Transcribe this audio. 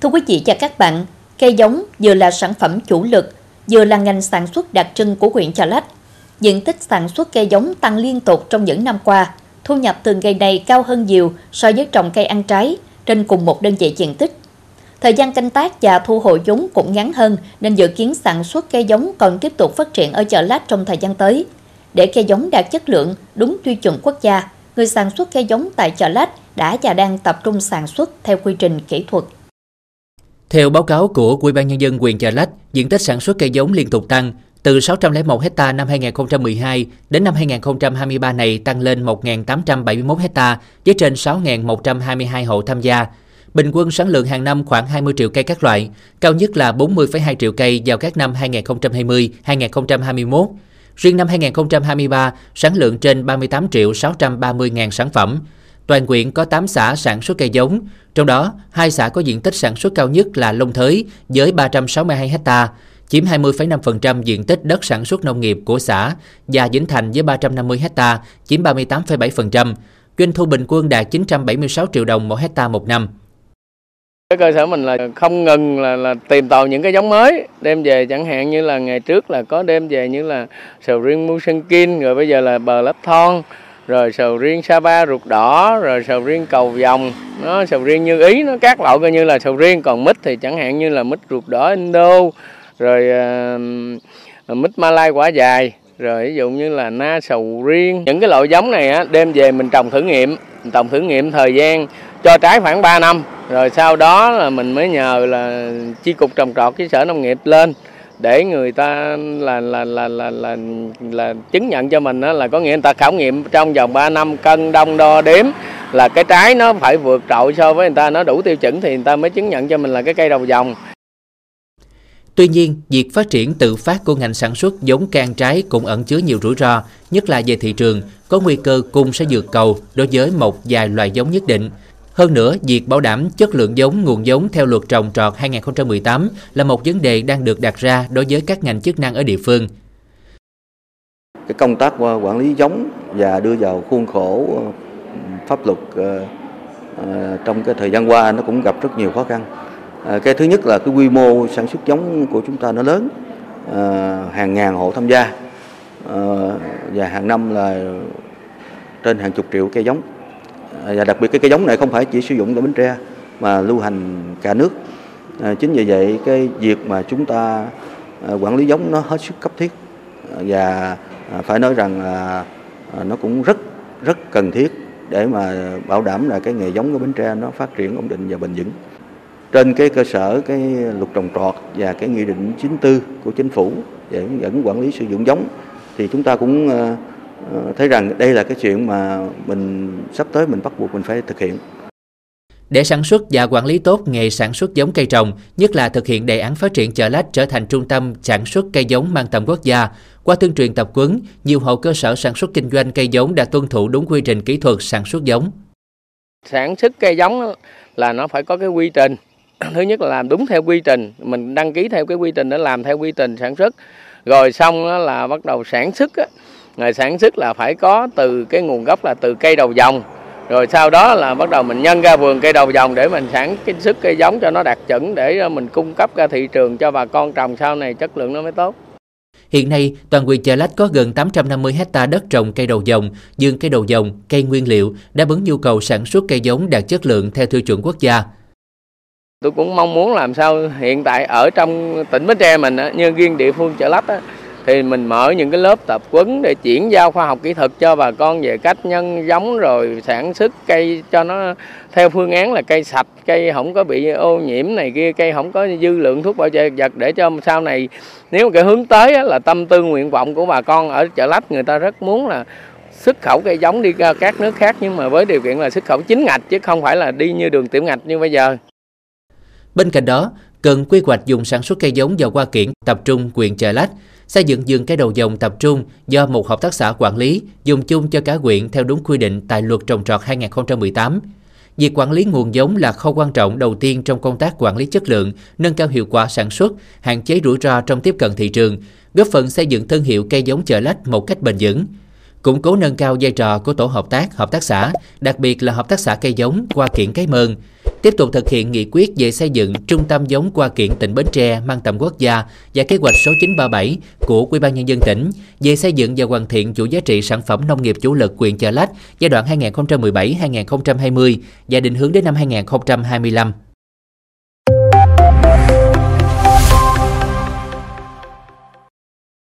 Thưa quý vị và các bạn, cây giống vừa là sản phẩm chủ lực, vừa là ngành sản xuất đặc trưng của huyện Chợ Lách. Diện tích sản xuất cây giống tăng liên tục trong những năm qua, thu nhập từ cây này cao hơn nhiều so với trồng cây ăn trái trên cùng một đơn vị diện tích. Thời gian canh tác và thu hồi giống cũng ngắn hơn nên dự kiến sản xuất cây giống còn tiếp tục phát triển ở chợ lát trong thời gian tới. Để cây giống đạt chất lượng, đúng tiêu chuẩn quốc gia, người sản xuất cây giống tại chợ lát đã và đang tập trung sản xuất theo quy trình kỹ thuật. Theo báo cáo của Ủy ban nhân dân huyện Chợ Lách, diện tích sản xuất cây giống liên tục tăng, từ 601 hecta năm 2012 đến năm 2023 này tăng lên 1.871 hecta với trên 6.122 hộ tham gia. Bình quân sản lượng hàng năm khoảng 20 triệu cây các loại, cao nhất là 40,2 triệu cây vào các năm 2020, 2021. Riêng năm 2023, sản lượng trên 38 triệu 630 ngàn sản phẩm. Toàn quyện có 8 xã sản xuất cây giống, trong đó hai xã có diện tích sản xuất cao nhất là Long Thới với 362 ha, chiếm 20,5% diện tích đất sản xuất nông nghiệp của xã và Vĩnh Thành với 350 ha, chiếm 38,7%. Doanh thu bình quân đạt 976 triệu đồng mỗi hecta một năm. Cái cơ sở mình là không ngừng là, là tìm tòi những cái giống mới đem về chẳng hạn như là ngày trước là có đem về như là sầu riêng Musenkin rồi bây giờ là bờ lấp thon rồi sầu riêng Sapa ruột đỏ rồi sầu riêng cầu vòng nó sầu riêng như ý nó các loại coi như là sầu riêng. Còn mít thì chẳng hạn như là mít ruột đỏ Indo rồi uh, mít Malai quả dài. Rồi ví dụ như là na sầu riêng. Những cái loại giống này á đem về mình trồng thử nghiệm mình trồng thử nghiệm thời gian cho trái khoảng 3 năm. Rồi sau đó là mình mới nhờ là chi cục trồng trọt với sở nông nghiệp lên để người ta là là là là là, là chứng nhận cho mình đó là có nghĩa người ta khảo nghiệm trong vòng 3 năm cân đông đo đếm là cái trái nó phải vượt trội so với người ta nó đủ tiêu chuẩn thì người ta mới chứng nhận cho mình là cái cây đầu dòng. Tuy nhiên, việc phát triển tự phát của ngành sản xuất giống can trái cũng ẩn chứa nhiều rủi ro, nhất là về thị trường, có nguy cơ cung sẽ vượt cầu đối với một vài loại giống nhất định. Hơn nữa, việc bảo đảm chất lượng giống, nguồn giống theo luật trồng trọt 2018 là một vấn đề đang được đặt ra đối với các ngành chức năng ở địa phương. Cái công tác quản lý giống và đưa vào khuôn khổ ờ, pháp luật ờ, ờ, trong cái thời gian qua nó cũng gặp rất nhiều khó khăn. Cái thứ nhất là cái quy mô sản xuất giống của chúng ta nó lớn, hàng ngàn hộ tham gia và hàng năm là trên hàng chục triệu cây giống Ờ, và đặc biệt cái cây giống này không phải chỉ sử dụng ở Bến Tre mà lưu hành cả nước. À, chính vì vậy cái việc mà chúng ta à, quản lý giống nó hết sức cấp thiết. Và phải nói rằng là nó cũng rất rất cần thiết để mà bảo đảm là cái nghề giống của Bến Tre nó phát triển ổn định và bền vững. Trên cái cơ sở cái luật trồng trọt và cái nghị định 94 của chính phủ về hướng dẫn quản lý sử dụng giống thì chúng ta cũng thấy rằng đây là cái chuyện mà mình sắp tới mình bắt buộc mình phải thực hiện. Để sản xuất và quản lý tốt nghề sản xuất giống cây trồng, nhất là thực hiện đề án phát triển chợ lách trở thành trung tâm sản xuất cây giống mang tầm quốc gia, qua tuyên truyền tập quấn, nhiều hộ cơ sở sản xuất kinh doanh cây giống đã tuân thủ đúng quy trình kỹ thuật sản xuất giống. Sản xuất cây giống là nó phải có cái quy trình. Thứ nhất là làm đúng theo quy trình, mình đăng ký theo cái quy trình để làm theo quy trình sản xuất. Rồi xong là bắt đầu sản xuất ngày sản xuất là phải có từ cái nguồn gốc là từ cây đầu dòng rồi sau đó là bắt đầu mình nhân ra vườn cây đầu dòng để mình sản xuất cây giống cho nó đạt chuẩn để mình cung cấp ra thị trường cho bà con trồng sau này chất lượng nó mới tốt. Hiện nay, toàn huyện Chợ Lách có gần 850 hecta đất trồng cây đầu dòng, dương cây đầu dòng, cây nguyên liệu đáp ứng nhu cầu sản xuất cây giống đạt chất lượng theo tiêu chuẩn quốc gia. Tôi cũng mong muốn làm sao hiện tại ở trong tỉnh Bến Tre mình như riêng địa phương Chợ Lách thì mình mở những cái lớp tập quấn để chuyển giao khoa học kỹ thuật cho bà con về cách nhân giống rồi sản xuất cây cho nó theo phương án là cây sạch cây không có bị ô nhiễm này kia cây không có dư lượng thuốc bảo vệ vật để cho sau này nếu cái hướng tới là tâm tư nguyện vọng của bà con ở chợ lách người ta rất muốn là xuất khẩu cây giống đi ra các nước khác nhưng mà với điều kiện là xuất khẩu chính ngạch chứ không phải là đi như đường tiểu ngạch như bây giờ. Bên cạnh đó, cần quy hoạch dùng sản xuất cây giống và hoa kiển tập trung quyền chợ lách xây dựng vườn cây đầu dòng tập trung do một hợp tác xã quản lý, dùng chung cho cả huyện theo đúng quy định tại luật trồng trọt 2018. Việc quản lý nguồn giống là khâu quan trọng đầu tiên trong công tác quản lý chất lượng, nâng cao hiệu quả sản xuất, hạn chế rủi ro trong tiếp cận thị trường, góp phần xây dựng thương hiệu cây giống chợ lách một cách bền vững củng cố nâng cao vai trò của tổ hợp tác, hợp tác xã, đặc biệt là hợp tác xã cây giống qua kiện cái mơn, tiếp tục thực hiện nghị quyết về xây dựng trung tâm giống qua kiện tỉnh Bến Tre mang tầm quốc gia và kế hoạch số 937 của Ủy ban nhân dân tỉnh về xây dựng và hoàn thiện chuỗi giá trị sản phẩm nông nghiệp chủ lực huyện Chợ Lách giai đoạn 2017-2020 và định hướng đến năm 2025.